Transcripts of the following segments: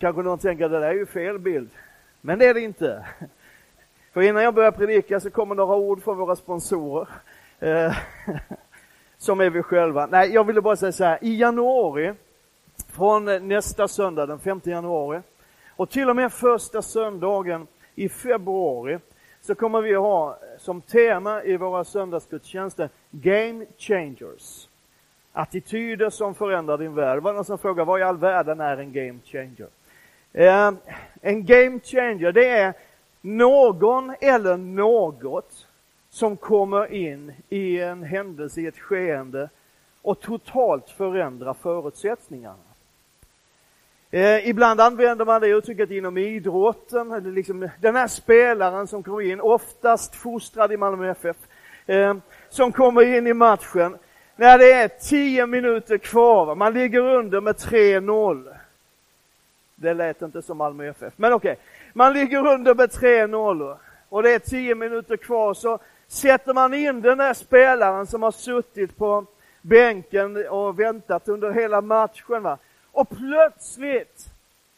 Kanske någon tänker att det där är ju fel bild. Men det är det inte. För innan jag börjar predika så kommer några ord från våra sponsorer. Eh, som är vi själva. Nej, jag ville bara säga så här. I januari, från nästa söndag den 5 januari och till och med första söndagen i februari så kommer vi ha som tema i våra söndagsgudstjänster Game Changers. Attityder som förändrar din värld. Det var någon som frågade vad i all världen är en game changer? Eh, en game changer det är någon eller något som kommer in i en händelse, i ett skeende och totalt förändrar förutsättningarna. Eh, ibland använder man det uttrycket inom idrotten, eller liksom, den här spelaren som kommer in, oftast fostrad i Malmö FF, eh, som kommer in i matchen när det är 10 minuter kvar, man ligger under med 3-0. Det lät inte som Malmö FF, men okej. Okay. Man ligger under med 3-0 och det är tio minuter kvar så sätter man in den där spelaren som har suttit på bänken och väntat under hela matchen. Va? Och plötsligt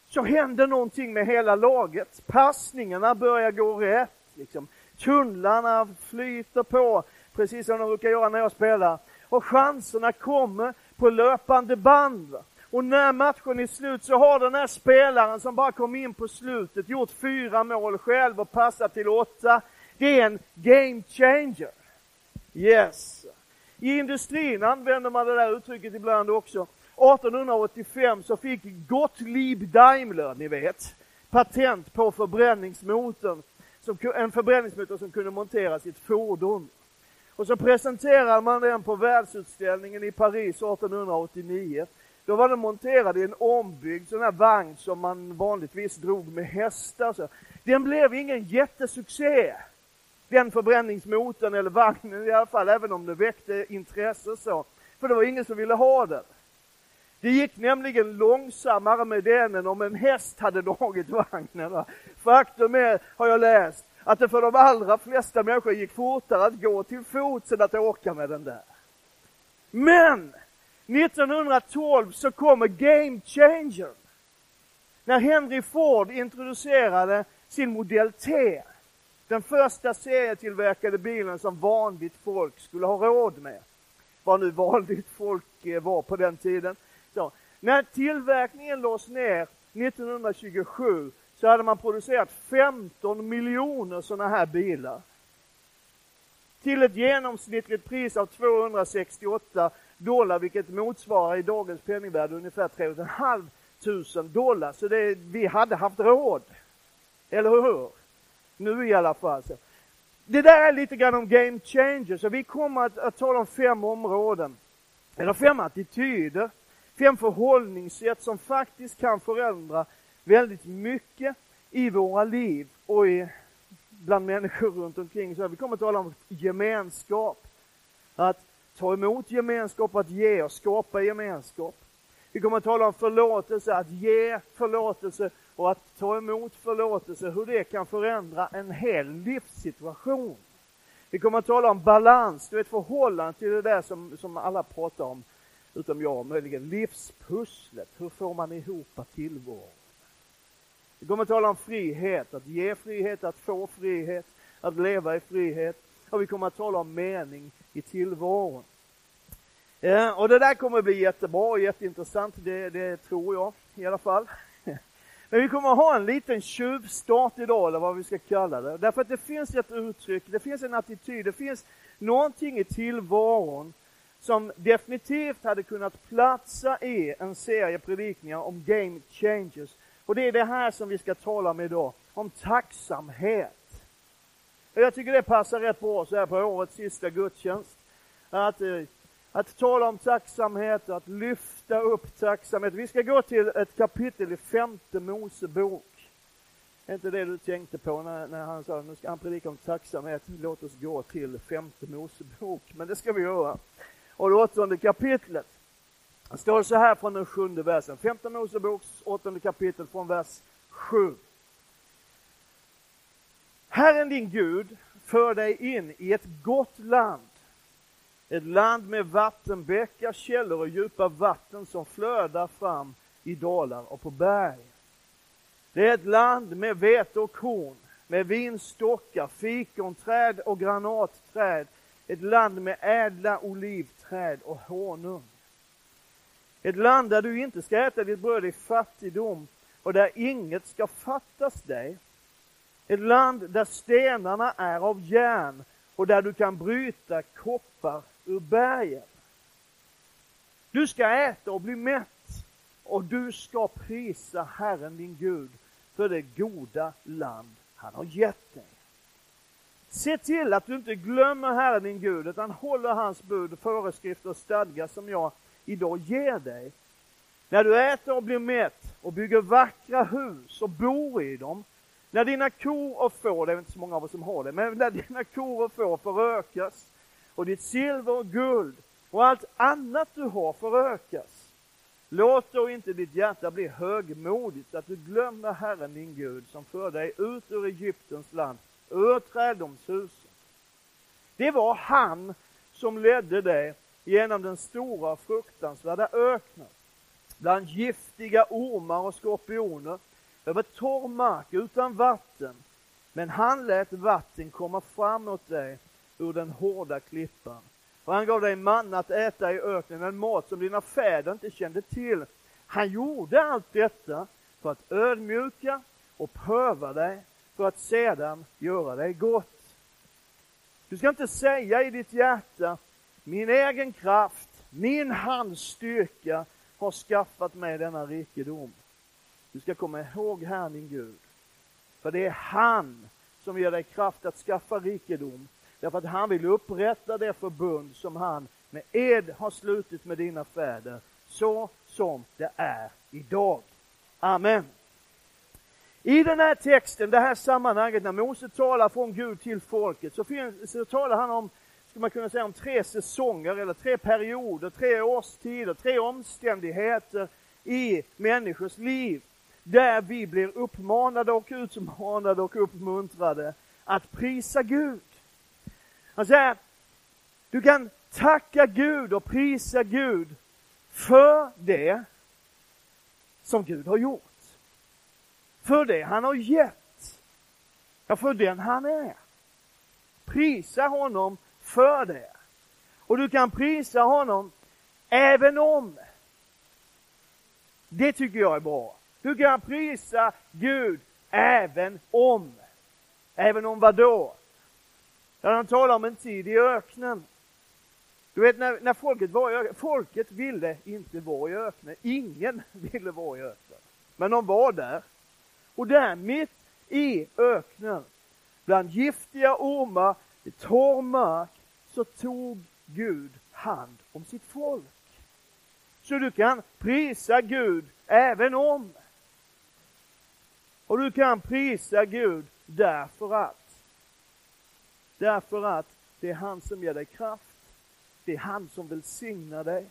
så händer någonting med hela laget. Passningarna börjar gå rätt. Liksom. Tunnlarna flyter på, precis som de brukar göra när jag spelar. Och chanserna kommer på löpande band. Och när matchen är slut så har den här spelaren som bara kom in på slutet gjort fyra mål själv och passat till åtta. Det är en game changer. Yes. I industrin använder man det där uttrycket ibland också. 1885 så fick Gottlieb Daimler, ni vet, patent på förbränningsmotorn. Som, en förbränningsmotor som kunde monteras i ett fordon. Och så presenterade man den på världsutställningen i Paris 1889. Då var den monterad i en ombyggd sån här vagn som man vanligtvis drog med hästar. Så. Den blev ingen jättesuccé, den förbränningsmotorn eller vagnen i alla fall, även om det väckte intresse så. För det var ingen som ville ha den. Det gick nämligen långsammare med den än om en häst hade dragit vagnen. Faktum är, har jag läst, att det för de allra flesta människor gick fortare att gå till fots än att åka med den där. Men 1912 så kommer Game Changer. När Henry Ford introducerade sin modell T. Den första serietillverkade bilen som vanligt folk skulle ha råd med. Vad nu vanligt folk eh, var på den tiden. Så, när tillverkningen lades ner 1927 så hade man producerat 15 miljoner sådana här bilar. Till ett genomsnittligt pris av 268 dollar, vilket motsvarar i dagens penningvärde ungefär 3 500 dollar. Så det, vi hade haft råd. Eller hur? Nu i alla fall. Så. Det där är lite grann om game changers. Vi kommer att, att tala om fem områden. Eller fem attityder. Fem förhållningssätt som faktiskt kan förändra väldigt mycket i våra liv och i, bland människor runt omkring. Så vi kommer att tala om gemenskap. Att ta emot gemenskap, att ge och skapa gemenskap. Vi kommer att tala om förlåtelse, att ge förlåtelse och att ta emot förlåtelse, hur det kan förändra en hel livssituation. Vi kommer att tala om balans, du vet förhållande till det där som, som alla pratar om, utom jag möjligen, livspusslet. Hur får man ihop tillvaron? Vi kommer att tala om frihet, att ge frihet, att få frihet, att leva i frihet. Och vi kommer att tala om mening i tillvaron. Och det där kommer att bli jättebra och jätteintressant, det, det tror jag i alla fall. Men vi kommer att ha en liten tjuvstart idag, eller vad vi ska kalla det. Därför att det finns ett uttryck, det finns en attityd, det finns någonting i tillvaron som definitivt hade kunnat platsa i en serie predikningar om game changers. Och det är det här som vi ska tala om idag, om tacksamhet. Och jag tycker det passar rätt bra så här på årets sista gudstjänst. Att eh, att tala om tacksamhet och att lyfta upp tacksamhet. Vi ska gå till ett kapitel i femte Mosebok. Är inte det du tänkte på när, när han sa, nu ska han predika om tacksamhet, låt oss gå till femte Mosebok. Men det ska vi göra. Och det åttonde kapitlet. Det står så här från den sjunde versen. Femte Moseboks åttonde kapitel från vers sju. Herren din Gud för dig in i ett gott land ett land med vattenbäckar, källor och djupa vatten som flödar fram i dalar och på berg. Det är ett land med vete och korn, med vinstockar, fikonträd och granatträd. Ett land med ädla olivträd och honung. Ett land där du inte ska äta ditt bröd i fattigdom och där inget ska fattas dig. Ett land där stenarna är av järn och där du kan bryta koppar ur bergen. Du ska äta och bli mätt och du ska prisa Herren din Gud för det goda land han har gett dig. Se till att du inte glömmer Herren din Gud, utan håller hans bud, föreskrifter och stadgar som jag idag ger dig. När du äter och blir mätt och bygger vackra hus och bor i dem, när dina kor och får, det är inte så många av oss som har det, men när dina kor och får förökas och ditt silver och guld och allt annat du har förökas. Låt då inte ditt hjärta bli högmodigt att du glömmer Herren din Gud som för dig ut ur Egyptens land, ur träddomshusen. Det var han som ledde dig genom den stora fruktansvärda öknen, bland giftiga ormar och skorpioner, över torr mark utan vatten. Men han lät vatten komma fram åt dig ur den hårda klippan. Och han gav dig manna att äta i öknen, en mat som dina fäder inte kände till. Han gjorde allt detta för att ödmjuka och pröva dig, för att sedan göra dig gott. Du ska inte säga i ditt hjärta, min egen kraft, min hands styrka har skaffat mig denna rikedom. Du ska komma ihåg Herren din Gud. För det är han som ger dig kraft att skaffa rikedom. Därför att han vill upprätta det förbund som han med ed har slutit med dina fäder, så som det är idag. Amen. I den här texten, det här sammanhanget, när Mose talar från Gud till folket, så, finns, så talar han om, skulle man kunna säga, om tre säsonger eller tre perioder, tre årstider, tre omständigheter i människors liv där vi blir uppmanade och utmanade och uppmuntrade att prisa Gud. Han säger, du kan tacka Gud och prisa Gud för det som Gud har gjort. För det han har gett. Ja, för den han är. Prisa honom för det. Och du kan prisa honom även om. Det tycker jag är bra. Du kan prisa Gud även om. Även om vad då? Där han talar om en tid i öknen. Du vet när, när folket var i öknen, folket ville inte vara i öknen. Ingen ville vara i öknen. Men de var där. Och där mitt i öknen, bland giftiga ormar, i torr mark, så tog Gud hand om sitt folk. Så du kan prisa Gud även om. Och du kan prisa Gud därför att. Därför att det är han som ger dig kraft. Det är han som välsignar dig.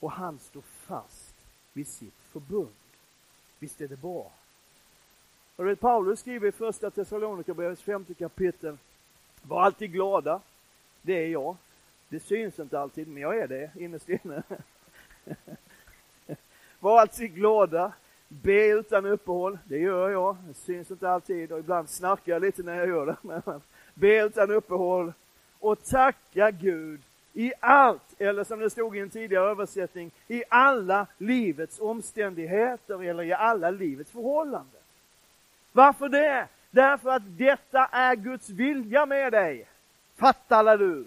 Och han står fast vid sitt förbund. Visst är det bra? Och vet, Paulus skriver i första Thessalonikerbrevets femte kapitel. Var alltid glada. Det är jag. Det syns inte alltid, men jag är det innerst inne. Var alltid glada. Be utan uppehåll, det gör jag. Det syns inte alltid och ibland snarkar jag lite när jag gör det. Men be utan uppehåll och tacka Gud i allt, eller som det stod i en tidigare översättning, i alla livets omständigheter eller i alla livets förhållanden. Varför det? Därför att detta är Guds vilja med dig. Fattar du?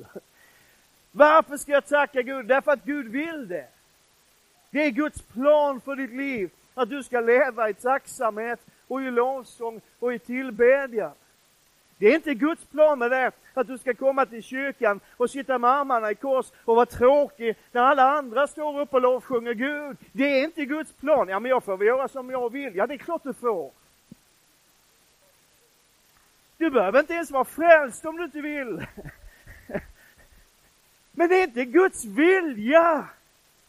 Varför ska jag tacka Gud? Därför att Gud vill det. Det är Guds plan för ditt liv. Att du ska leva i tacksamhet och i lovsång och i tillbedjan. Det är inte Guds plan med det, att du ska komma till kyrkan och sitta med armarna i kors och vara tråkig när alla andra står upp och lovsjunger Gud. Det är inte Guds plan. Ja, men jag får väl göra som jag vill. Ja, det är klart du får. Du behöver inte ens vara frälst om du inte vill. Men det är inte Guds vilja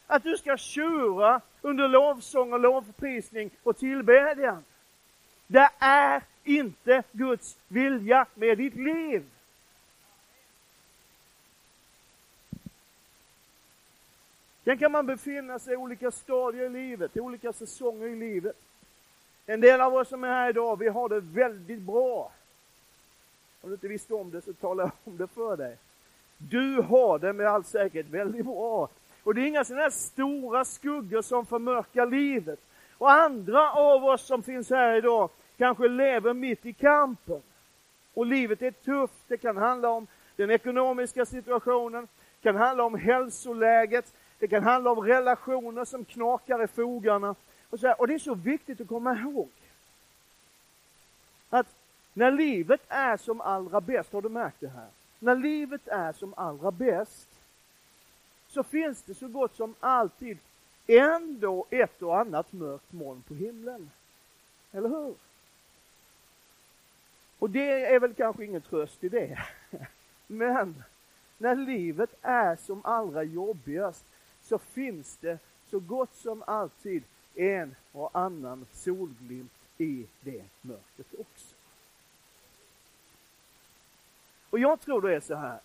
att du ska tjura under lovsång och lovprisning och tillbedjan. Det är inte Guds vilja med ditt liv. Sen kan man befinna sig i olika stadier i livet, i olika säsonger i livet. En del av oss som är här idag, vi har det väldigt bra. Om du inte visste om det så talar jag om det för dig. Du har det med all säkerhet väldigt bra. Och det är inga sådana här stora skuggor som förmörkar livet. Och andra av oss som finns här idag kanske lever mitt i kampen. Och livet är tufft. Det kan handla om den ekonomiska situationen, det kan handla om hälsoläget, det kan handla om relationer som knakar i fogarna. Och, så här. och det är så viktigt att komma ihåg att när livet är som allra bäst, har du märkt det här? När livet är som allra bäst så finns det så gott som alltid ändå ett och annat mörkt moln på himlen. Eller hur? Och det är väl kanske ingen tröst i det. Men när livet är som allra jobbigast så finns det så gott som alltid en och annan solglimt i det mörkret också. Och jag tror det är så här.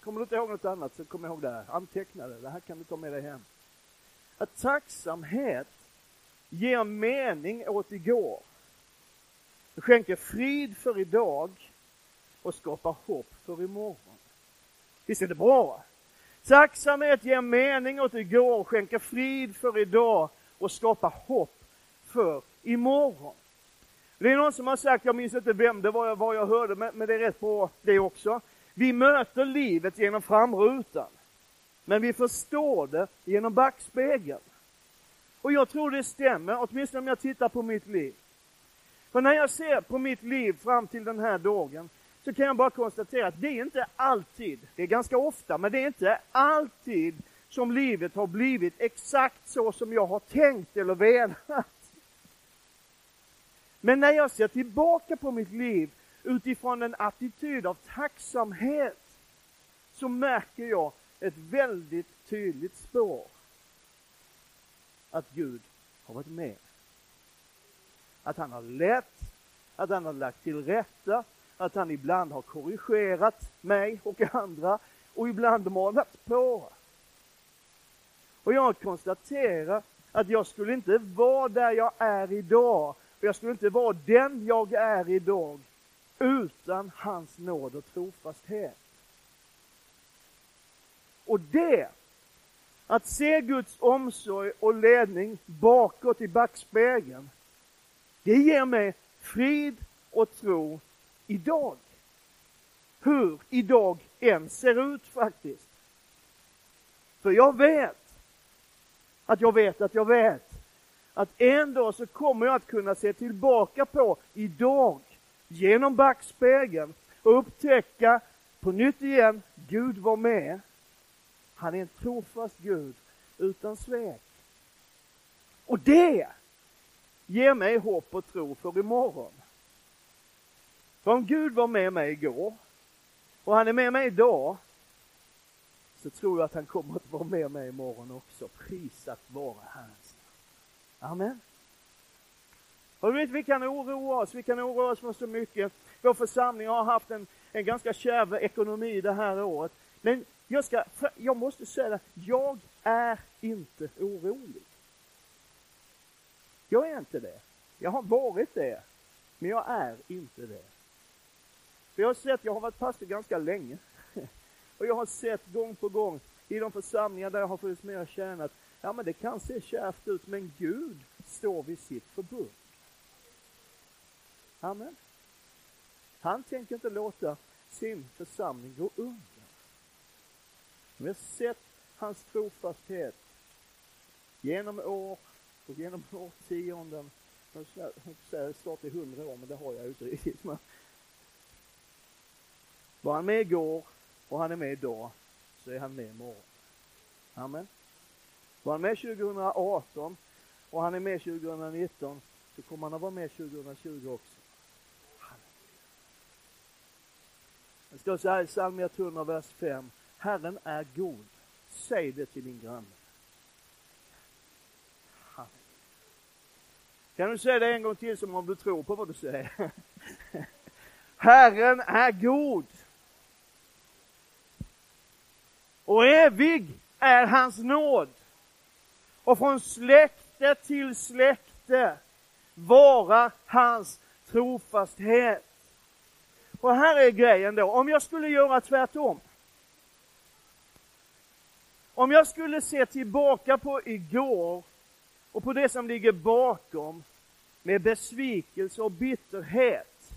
Kommer du inte ihåg något annat så kom ihåg det här. Anteckna det. Det här kan du ta med dig hem. Att tacksamhet ger mening åt igår. Du skänker frid för idag och skapar hopp för imorgon. Visst är det bra? Tacksamhet ger mening åt igår, skänker frid för idag och skapar hopp för imorgon. Det är någon som har sagt, jag minns inte vem det var, vad jag hörde, men det är rätt bra det också. Vi möter livet genom framrutan, men vi förstår det genom backspegeln. Och jag tror det stämmer, åtminstone om jag tittar på mitt liv. För när jag ser på mitt liv fram till den här dagen, så kan jag bara konstatera att det är inte alltid, det är ganska ofta, men det är inte alltid som livet har blivit exakt så som jag har tänkt eller velat. Men när jag ser tillbaka på mitt liv utifrån en attityd av tacksamhet så märker jag ett väldigt tydligt spår. Att Gud har varit med. Att han har lett, att han har lagt till rätta, att han ibland har korrigerat mig och andra och ibland manat på. Och jag konstaterar att jag skulle inte vara där jag är idag och jag skulle inte vara den jag är idag utan hans nåd och trofasthet. Och det, att se Guds omsorg och ledning bakåt i backspegeln, det ger mig frid och tro idag. Hur idag än ser ut faktiskt. För jag vet att jag vet att jag vet att en dag så kommer jag att kunna se tillbaka på idag genom backspegeln och upptäcka på nytt igen, Gud var med. Han är en trofast Gud utan svek. Och det Ge mig hopp och tro för imorgon. För om Gud var med mig igår och han är med mig idag så tror jag att han kommer att vara med mig imorgon också. Prisat vare hans Amen. Och vet, vi kan oroa oss, vi kan oroa oss för så mycket. Vår församling har haft en, en ganska kärv ekonomi det här året. Men jag, ska, jag måste säga det, jag är inte orolig. Jag är inte det. Jag har varit det, men jag är inte det. För jag har sett, jag har varit pastor ganska länge, och jag har sett gång på gång i de församlingar där jag har funnits med och tjänat, ja men det kan se kärvt ut, men Gud står vid sitt förbund. Amen. Han tänker inte låta sin församling gå under. Vi har sett hans trofasthet genom år och genom årtionden. Jag säger snart i hundra år, men det har jag inte riktigt. Var han med igår och han är med idag, så är han med imorgon. Amen. Var han med 2018 och han är med 2019, så kommer han att vara med 2020 också. Det står så här i psalm 100, vers 5. Herren är god. Säg det till din granne. Kan du säga det en gång till som om du tror på vad du säger? Herren är god. Och evig är hans nåd. Och från släkte till släkte vara hans trofasthet. Och här är grejen då, om jag skulle göra tvärtom. Om jag skulle se tillbaka på igår och på det som ligger bakom med besvikelse och bitterhet.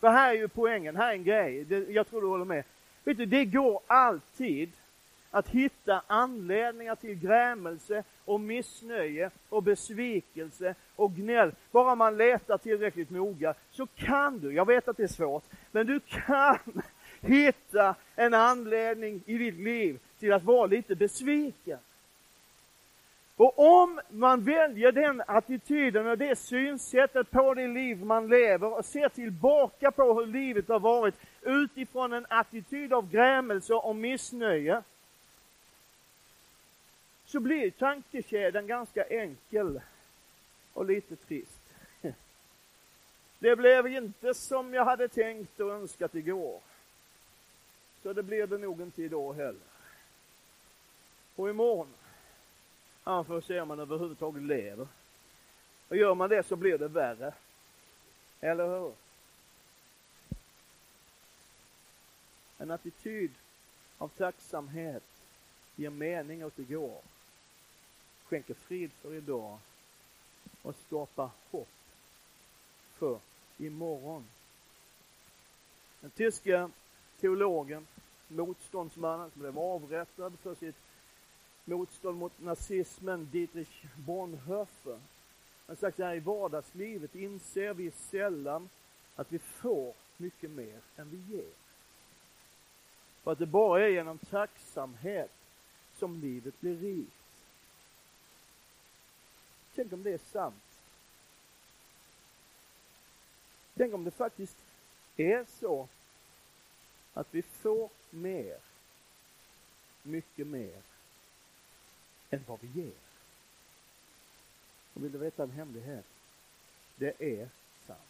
För här är ju poängen, här är en grej, det, jag tror du håller med. Vet du, det går alltid att hitta anledningar till grämelse och missnöje och besvikelse och gnäll. Bara man letar tillräckligt noga så kan du, jag vet att det är svårt, men du kan hitta en anledning i ditt liv till att vara lite besviken. Och om man väljer den attityden och det synsättet på det liv man lever och ser tillbaka på hur livet har varit utifrån en attityd av grämelse och missnöje, så blir tankekedjan ganska enkel och lite trist. Det blev inte som jag hade tänkt och önskat igår. Så det blir det nog inte idag heller. Och imorgon, ja, får se om man överhuvudtaget lever. Och gör man det så blir det värre. Eller hur? En attityd av tacksamhet ger mening åt igår skänker frid för idag och skapar hopp för imorgon. Den tyske teologen, motståndsmannen som blev avrättad för sitt motstånd mot nazismen, Dietrich Bonhoeffer. Han har sagt så här, i vardagslivet inser vi sällan att vi får mycket mer än vi ger. För att det bara är genom tacksamhet som livet blir rikt. Tänk om det är sant. Tänk om det faktiskt är så att vi får mer, mycket mer, än vad vi ger. Och vill du veta en hemlighet? Det är sant.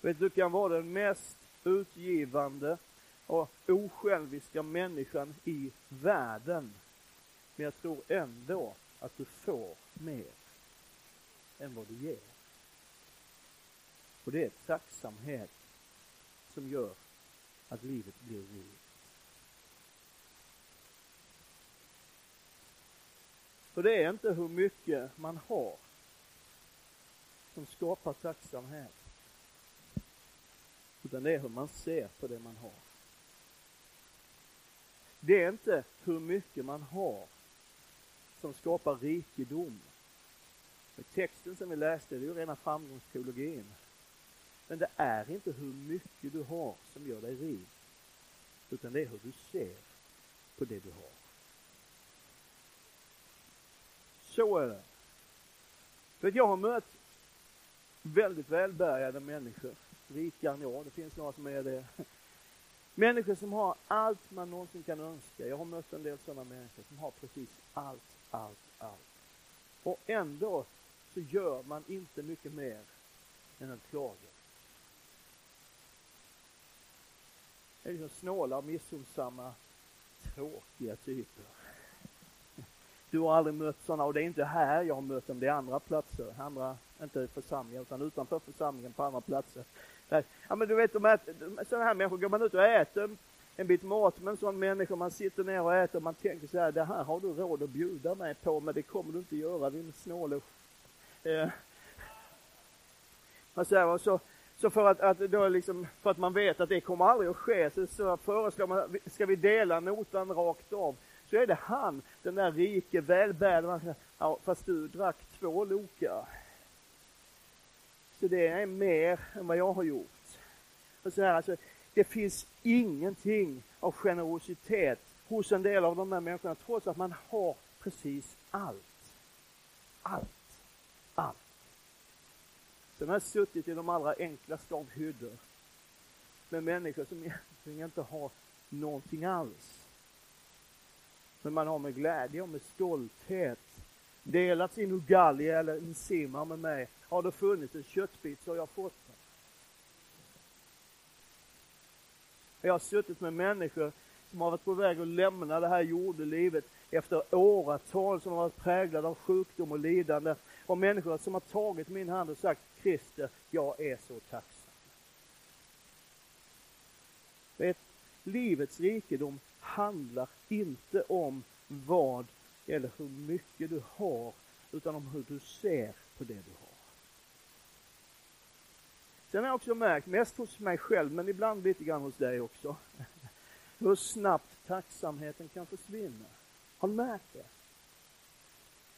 Vet du, kan vara den mest utgivande och osjälviska människan i världen. Men jag tror ändå att du får mer än vad du ger. Och det är tacksamhet som gör att livet blir rikt. För det är inte hur mycket man har som skapar tacksamhet. Utan det är hur man ser på det man har. Det är inte hur mycket man har som skapar rikedom. Och texten som vi läste, det är ju rena framgångsteologin. Men det är inte hur mycket du har som gör dig rik, utan det är hur du ser på det du har. Så är det. För jag har mött väldigt välbärgade människor, rikare än jag, det finns några som är det. Människor som har allt man någonsin kan önska. Jag har mött en del sådana människor som har precis allt allt, allt. Och ändå så gör man inte mycket mer än att klaga. Det är liksom snåla, missunnsamma, tråkiga typer. Du har aldrig mött sådana och det är inte här jag har mött dem, det är andra platser, andra, inte församlingen, utan utanför församlingen på andra platser. Ja men du vet, de här, sådana här människor, går man ut och äter en bit mat med en sån människa, man sitter ner och äter och man tänker så här, det här har du råd att bjuda mig på, men det kommer du inte göra, din snåle. Eh. Och så, och så, så för att, att då liksom, för att man vet att det kommer aldrig att ske, så, så föreslår man, ska vi dela notan rakt av? Så är det han, den där rike, välbärgade, ja, fast du drack två lokar. Så det är mer än vad jag har gjort. Och så här, alltså, det finns ingenting av generositet hos en del av de här människorna trots att man har precis allt. Allt. Allt. Sen har jag suttit i de allra enklaste av hyddor med människor som egentligen inte har någonting alls. Men man har med glädje och med stolthet delat sin ugalli eller en simma med mig. Har det funnits en köttbit så har jag fått den. Jag har suttit med människor som har varit på väg att lämna det här jordelivet efter åratal som har varit präglad av sjukdom och lidande och människor som har tagit min hand och sagt Christer, jag är så tacksam. Vet, livets rikedom handlar inte om vad eller hur mycket du har, utan om hur du ser på det du har. Sen har jag också märkt, mest hos mig själv, men ibland lite grann hos dig också, hur snabbt tacksamheten kan försvinna. Har du märkt det?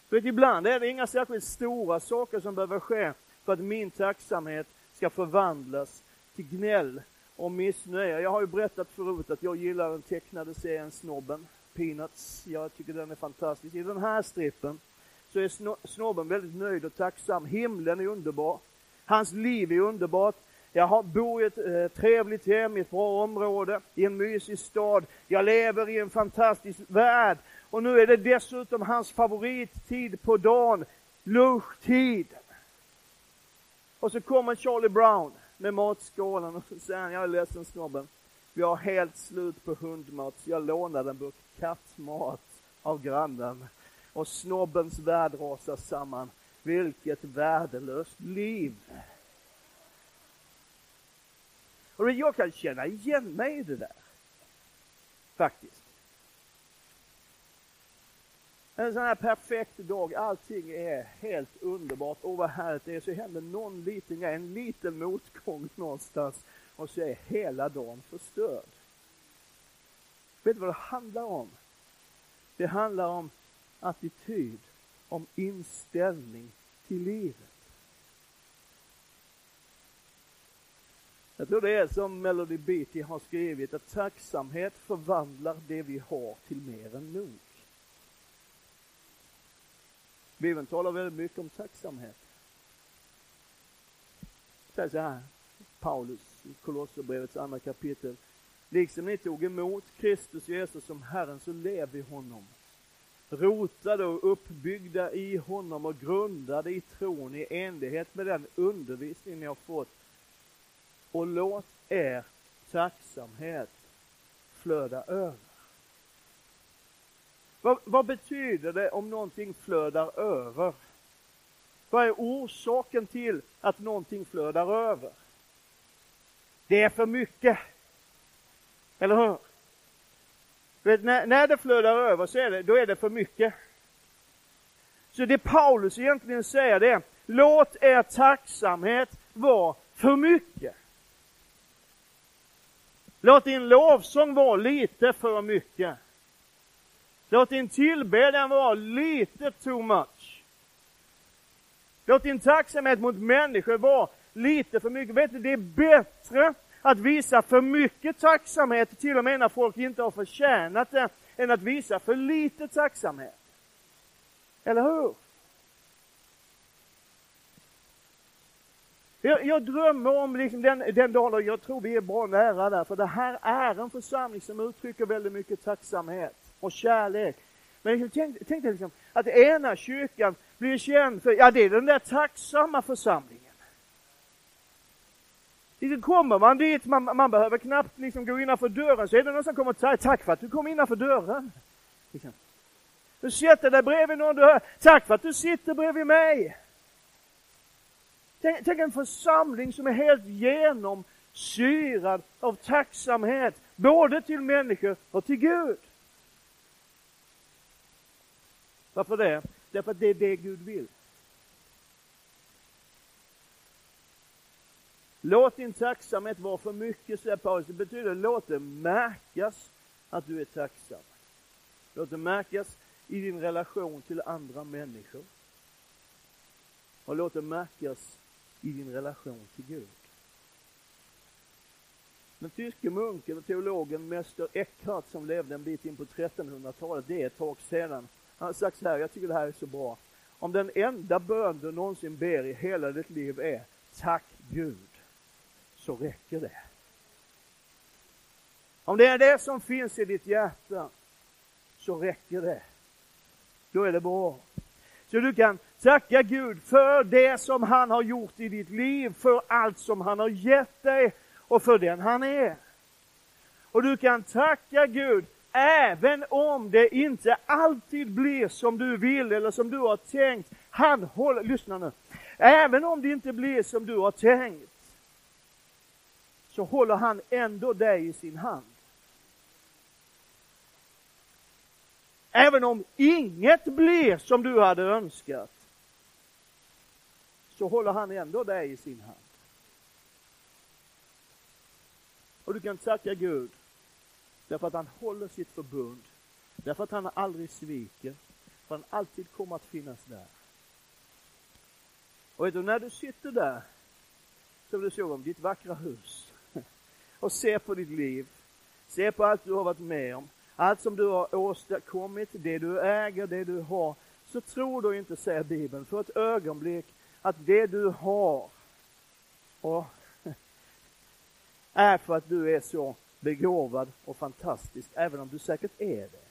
För att ibland är det inga särskilt stora saker som behöver ske för att min tacksamhet ska förvandlas till gnäll och missnöje. Jag har ju berättat förut att jag gillar den tecknade serien Snobben, Peanuts. Jag tycker den är fantastisk. I den här strippen så är snobben väldigt nöjd och tacksam. Himlen är underbar. Hans liv är underbart. Jag bor i ett eh, trevligt hem, i ett bra område, i en mysig stad. Jag lever i en fantastisk värld. Och nu är det dessutom hans favorittid på dagen, lunchtid. Och så kommer Charlie Brown med matskålen och så säger han, jag är ledsen snobben. Vi har helt slut på hundmat, så jag lånade en burk kattmat av grannen. Och snobbens värld rasar samman. Vilket värdelöst liv! Och jag kan känna igen mig i det där. Faktiskt. En sån här perfekt dag, allting är helt underbart. Åh vad härligt det är. Så händer någon liten grej, en liten motgång någonstans och så är hela dagen förstörd. Vet du vad det handlar om? Det handlar om attityd, om inställning till livet. Jag tror det är som Melody Beatty har skrivit, att tacksamhet förvandlar det vi har till mer än nog. Bibeln talar väldigt mycket om tacksamhet. Säg så här, Paulus i Kolosserbrevets andra kapitel. Liksom ni tog emot Kristus Jesus som Herren, så lev i honom. Rotade och uppbyggda i honom och grundade i tron i enlighet med den undervisning ni har fått. Och låt er tacksamhet flöda över. Vad, vad betyder det om någonting flödar över? Vad är orsaken till att någonting flödar över? Det är för mycket. Eller hur? Vet, när, när det flödar över så är det, då är det för mycket. Så det Paulus egentligen säger det är, låt er tacksamhet vara för mycket. Låt din lovsång vara lite för mycket. Låt din tillbedjan vara lite too much. Låt din tacksamhet mot människor vara lite för mycket. Vet du, det är bättre att visa för mycket tacksamhet, till och med när folk inte har förtjänat det, än att visa för lite tacksamhet. Eller hur? Jag, jag drömmer om liksom den, den dagen, och jag tror vi är bra nära där, för det här är en församling som uttrycker väldigt mycket tacksamhet och kärlek. Men liksom, tänk, tänk dig liksom, att ena kyrkan blir känd för, ja det är den där tacksamma församlingen. Liksom kommer man dit, man, man behöver knappt liksom gå innanför dörren, så är det någon som kommer och säger tack för att du kom innanför dörren. Liksom. Du sätter dig bredvid någon du hör, tack för att du sitter bredvid mig. Tänk, tänk en församling som är helt genomsyrad av tacksamhet, både till människor och till Gud. Varför det? Därför att det är det Gud vill. Låt din tacksamhet vara för mycket, säger Paulus. Det betyder låt det märkas att du är tacksam. Låt det märkas i din relation till andra människor. Och låt det märkas i din relation till Gud. Den tyske munken och teologen Mäster Eckhart som levde en bit in på 1300-talet, det är ett tag sedan. Han har sagt så här, jag tycker det här är så bra. Om den enda bön du någonsin ber i hela ditt liv är Tack Gud, så räcker det. Om det är det som finns i ditt hjärta, så räcker det. Då är det bra. Så du kan tacka Gud för det som han har gjort i ditt liv, för allt som han har gett dig och för den han är. Och du kan tacka Gud även om det inte alltid blir som du vill eller som du har tänkt, han håller, lyssna nu, även om det inte blir som du har tänkt, så håller han ändå dig i sin hand. Även om inget blir som du hade önskat, så håller han ändå dig i sin hand. Och du kan tacka Gud därför att han håller sitt förbund, därför att han aldrig sviker, för han alltid kommer att finnas där. Och vet du, när du sitter där, som du såg om ditt vackra hus, och ser på ditt liv, ser på allt du har varit med om, allt som du har åstadkommit, det du äger, det du har, så tror du inte, säger Bibeln, för ett ögonblick att det du har och är för att du är så begåvad och fantastisk, även om du säkert är det.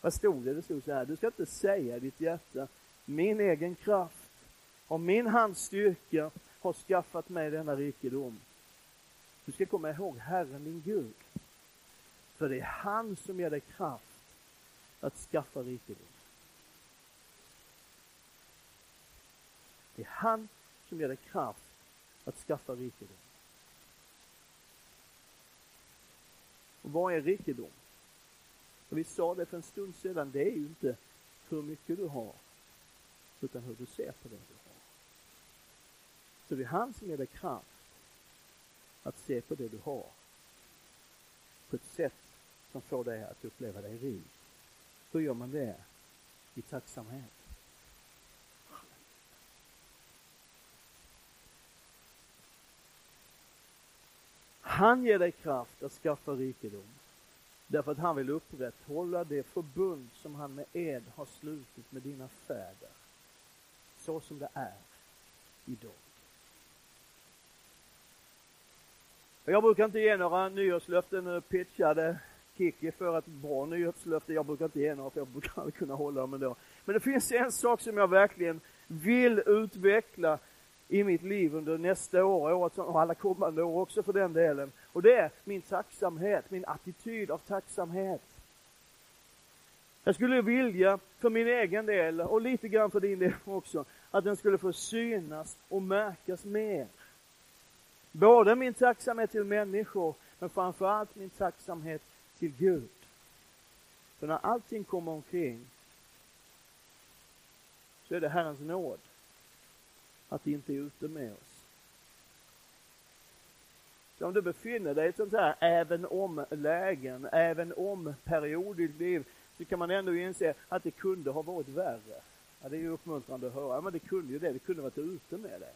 Vad stod det? Det stod så här, du ska inte säga i ditt hjärta, min egen kraft och min hands styrka har skaffat mig denna rikedom. Du ska komma ihåg Herren din Gud. För det är han som ger dig kraft att skaffa rikedom. Det är han som ger dig kraft att skaffa rikedom. Och vad är rikedom? Och vi sa det för en stund sedan, det är ju inte hur mycket du har, utan hur du ser på det du har. Så det är han som ger dig kraft att se på det du har på ett sätt som får dig att uppleva dig rik. Hur gör man det? I tacksamhet. Han ger dig kraft att skaffa rikedom. Därför att han vill upprätthålla det förbund som han med ed har slutit med dina fäder. Så som det är idag. Jag brukar inte ge några nyårslöften eh, pitchade Kiki för ett bra nyårslöfte. Jag brukar inte ge några för jag brukar aldrig kunna hålla dem ändå. Men det finns en sak som jag verkligen vill utveckla i mitt liv under nästa år, året och alla kommande år också för den delen. Och det är min tacksamhet, min attityd av tacksamhet. Jag skulle vilja för min egen del och lite grann för din del också, att den skulle få synas och märkas mer. Både min tacksamhet till människor, men framförallt min tacksamhet till Gud. För när allting kommer omkring så är det Herrens nåd att det inte är ute med oss. Så om du befinner dig i ett sånt här även om-lägen, även om-period i ditt liv, så kan man ändå inse att det kunde ha varit värre. Ja, det är ju uppmuntrande att höra. Ja, men det kunde ju det. Det kunde varit ute med det.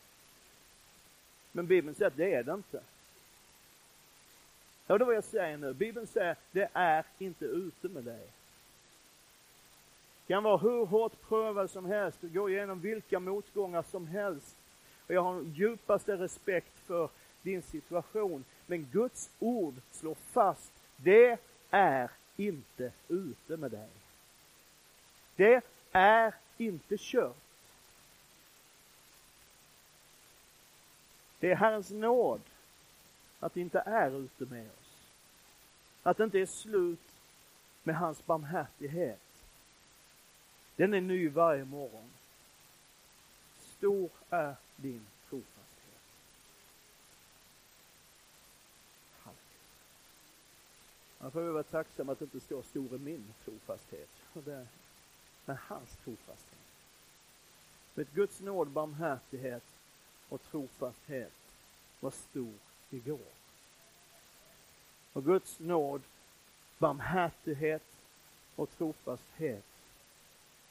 Men Bibeln säger att det är det inte. Hör du vad jag säger nu? Bibeln säger, det är inte ute med dig. Kan vara hur hårt prövad som helst, och gå igenom vilka motgångar som helst. Och jag har djupaste respekt för din situation. Men Guds ord slår fast, det är inte ute med dig. Det är inte kört. Det är Herrens nåd att det inte är ute med oss. Att det inte är slut med hans barmhärtighet. Den är ny varje morgon. Stor är din trofasthet. Man får ju vara tacksam att det inte står stor är min trofasthet. Det, men hans trofasthet. Med Guds nåd, barmhärtighet och trofasthet var stor igår. Och Guds nåd, barmhärtighet och trofasthet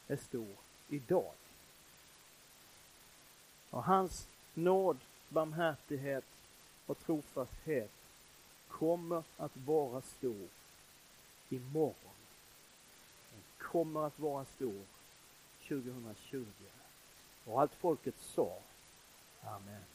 är stor idag. Och hans nåd, barmhärtighet och trofasthet kommer att vara stor imorgon. Den kommer att vara stor 2020. Och allt folket sa Amen.